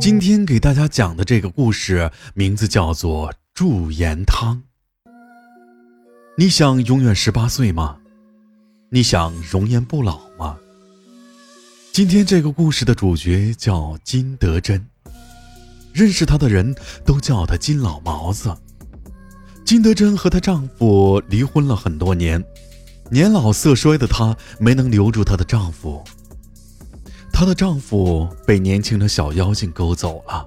今天给大家讲的这个故事名字叫做《驻颜汤》。你想永远十八岁吗？你想容颜不老吗？今天这个故事的主角叫金德珍，认识她的人都叫她金老毛子。金德珍和她丈夫离婚了很多年，年老色衰的她没能留住她的丈夫。她的丈夫被年轻的小妖精勾走了，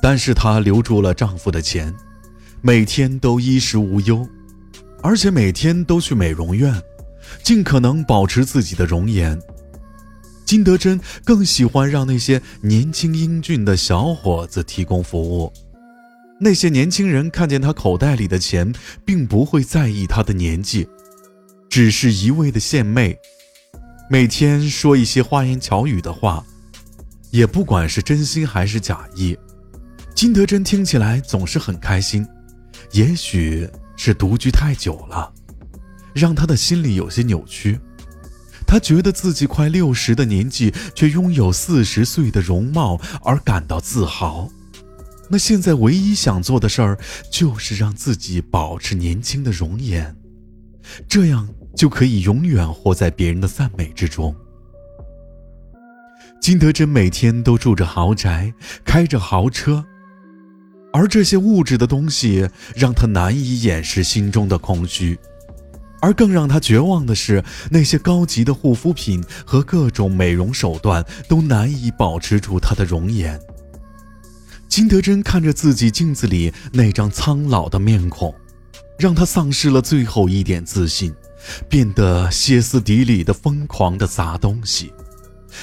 但是她留住了丈夫的钱，每天都衣食无忧，而且每天都去美容院，尽可能保持自己的容颜。金德珍更喜欢让那些年轻英俊的小伙子提供服务，那些年轻人看见她口袋里的钱，并不会在意她的年纪，只是一味的献媚。每天说一些花言巧语的话，也不管是真心还是假意，金德珍听起来总是很开心。也许是独居太久了，让他的心里有些扭曲。他觉得自己快六十的年纪，却拥有四十岁的容貌而感到自豪。那现在唯一想做的事儿，就是让自己保持年轻的容颜，这样。就可以永远活在别人的赞美之中。金德珍每天都住着豪宅，开着豪车，而这些物质的东西让她难以掩饰心中的空虚，而更让她绝望的是，那些高级的护肤品和各种美容手段都难以保持住她的容颜。金德珍看着自己镜子里那张苍老的面孔，让她丧失了最后一点自信。变得歇斯底里的疯狂的砸东西，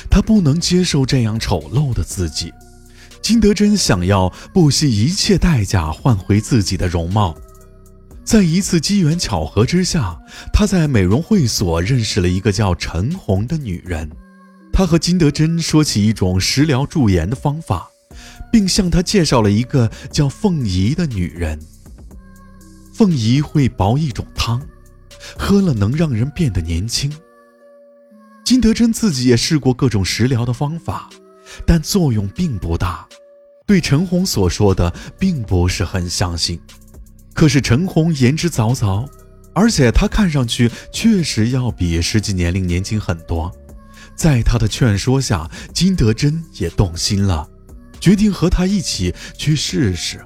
他不能接受这样丑陋的自己。金德珍想要不惜一切代价换回自己的容貌。在一次机缘巧合之下，他在美容会所认识了一个叫陈红的女人。他和金德珍说起一种食疗驻颜的方法，并向他介绍了一个叫凤仪的女人。凤仪会煲一种汤。喝了能让人变得年轻。金德珍自己也试过各种食疗的方法，但作用并不大，对陈红所说的并不是很相信。可是陈红言之凿凿，而且她看上去确实要比实际年龄年轻很多。在他的劝说下，金德珍也动心了，决定和他一起去试试。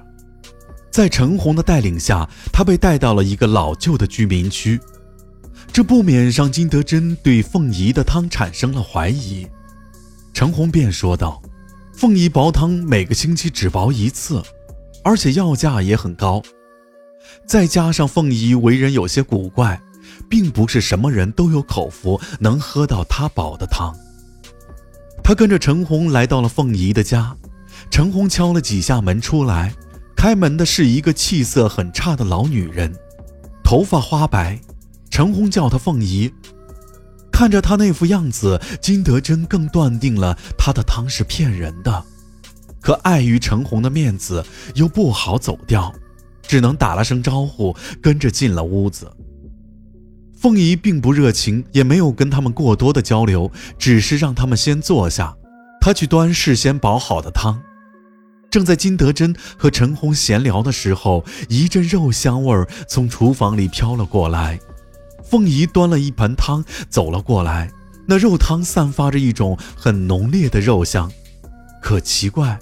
在陈红的带领下，他被带到了一个老旧的居民区，这不免让金德珍对凤仪的汤产生了怀疑。陈红便说道：“凤仪煲汤每个星期只煲一次，而且药价也很高。再加上凤仪为人有些古怪，并不是什么人都有口福能喝到她煲的汤。”他跟着陈红来到了凤仪的家，陈红敲了几下门出来。开门的是一个气色很差的老女人，头发花白。陈红叫她凤仪。看着她那副样子，金德珍更断定了她的汤是骗人的。可碍于陈红的面子，又不好走掉，只能打了声招呼，跟着进了屋子。凤仪并不热情，也没有跟他们过多的交流，只是让他们先坐下，她去端事先煲好的汤。正在金德珍和陈红闲聊的时候，一阵肉香味儿从厨房里飘了过来。凤仪端了一盆汤走了过来，那肉汤散发着一种很浓烈的肉香。可奇怪，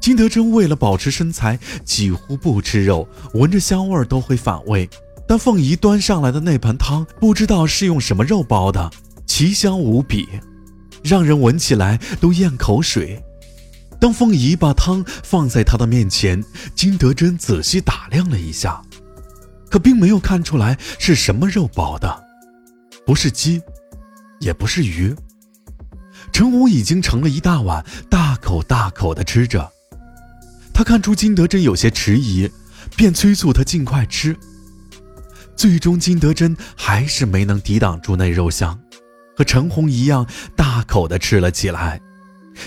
金德珍为了保持身材，几乎不吃肉，闻着香味儿都会反胃。但凤仪端上来的那盆汤，不知道是用什么肉煲的，奇香无比，让人闻起来都咽口水。当凤仪把汤放在他的面前，金德珍仔细打量了一下，可并没有看出来是什么肉煲的，不是鸡，也不是鱼。陈红已经盛了一大碗，大口大口地吃着。他看出金德珍有些迟疑，便催促他尽快吃。最终，金德珍还是没能抵挡住那肉香，和陈红一样大口地吃了起来。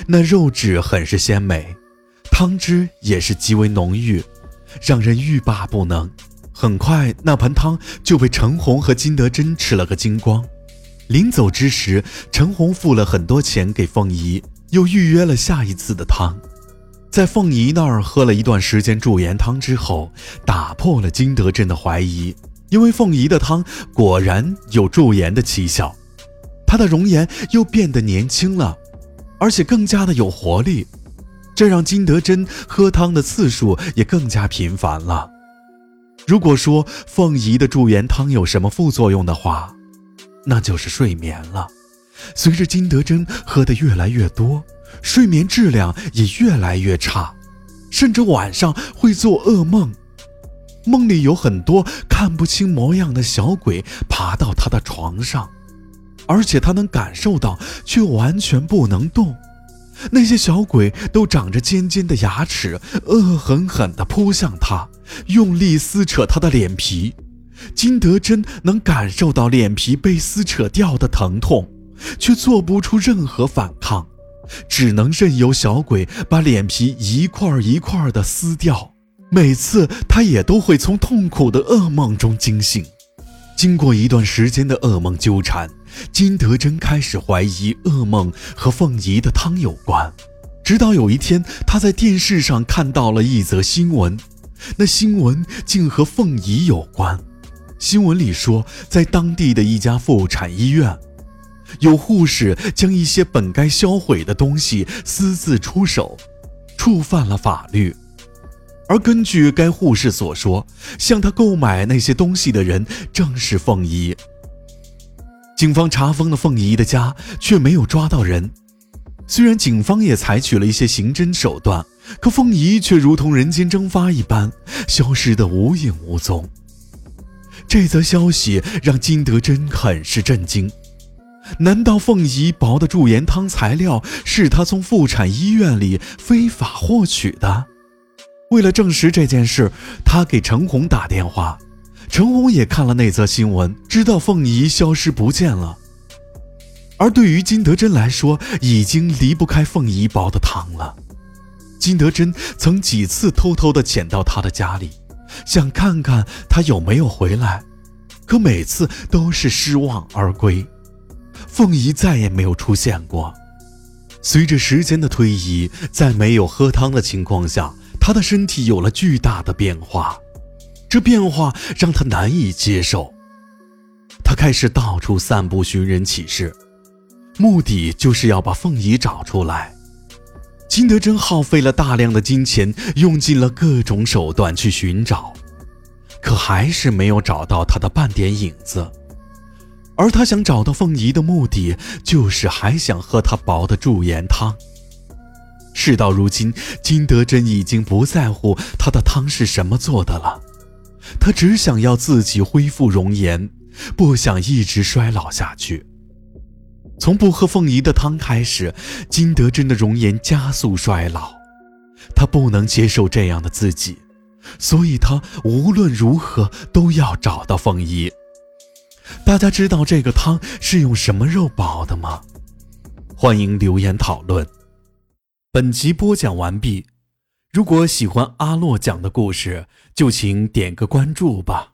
那肉质很是鲜美，汤汁也是极为浓郁，让人欲罢不能。很快，那盆汤就被陈红和金德珍吃了个精光。临走之时，陈红付了很多钱给凤仪，又预约了下一次的汤。在凤仪那儿喝了一段时间驻颜汤之后，打破了金德珍的怀疑，因为凤仪的汤果然有驻颜的奇效，她的容颜又变得年轻了，而且更加的有活力，这让金德珍喝汤的次数也更加频繁了。如果说凤仪的驻颜汤有什么副作用的话，那就是睡眠了。随着金德珍喝得越来越多，睡眠质量也越来越差，甚至晚上会做噩梦，梦里有很多看不清模样的小鬼爬到他的床上，而且他能感受到，却完全不能动。那些小鬼都长着尖尖的牙齿，恶狠狠地扑向他，用力撕扯他的脸皮。金德珍能感受到脸皮被撕扯掉的疼痛。却做不出任何反抗，只能任由小鬼把脸皮一块一块的撕掉。每次他也都会从痛苦的噩梦中惊醒。经过一段时间的噩梦纠缠，金德珍开始怀疑噩梦和凤仪的汤有关。直到有一天，他在电视上看到了一则新闻，那新闻竟和凤仪有关。新闻里说，在当地的一家妇产医院。有护士将一些本该销毁的东西私自出手，触犯了法律。而根据该护士所说，向他购买那些东西的人正是凤仪。警方查封了凤仪的家，却没有抓到人。虽然警方也采取了一些刑侦手段，可凤仪却如同人间蒸发一般，消失得无影无踪。这则消息让金德珍很是震惊。难道凤仪煲的驻颜汤材料是他从妇产医院里非法获取的？为了证实这件事，他给陈红打电话。陈红也看了那则新闻，知道凤仪消失不见了。而对于金德珍来说，已经离不开凤仪煲的汤了。金德珍曾几次偷偷地潜到他的家里，想看看他有没有回来，可每次都是失望而归。凤仪再也没有出现过。随着时间的推移，在没有喝汤的情况下，他的身体有了巨大的变化，这变化让他难以接受。他开始到处散布寻人启事，目的就是要把凤仪找出来。金德珍耗费了大量的金钱，用尽了各种手段去寻找，可还是没有找到他的半点影子。而他想找到凤仪的目的，就是还想喝他煲的驻颜汤。事到如今，金德珍已经不在乎他的汤是什么做的了，他只想要自己恢复容颜，不想一直衰老下去。从不喝凤仪的汤开始，金德珍的容颜加速衰老，他不能接受这样的自己，所以他无论如何都要找到凤仪。大家知道这个汤是用什么肉煲的吗？欢迎留言讨论。本集播讲完毕。如果喜欢阿洛讲的故事，就请点个关注吧。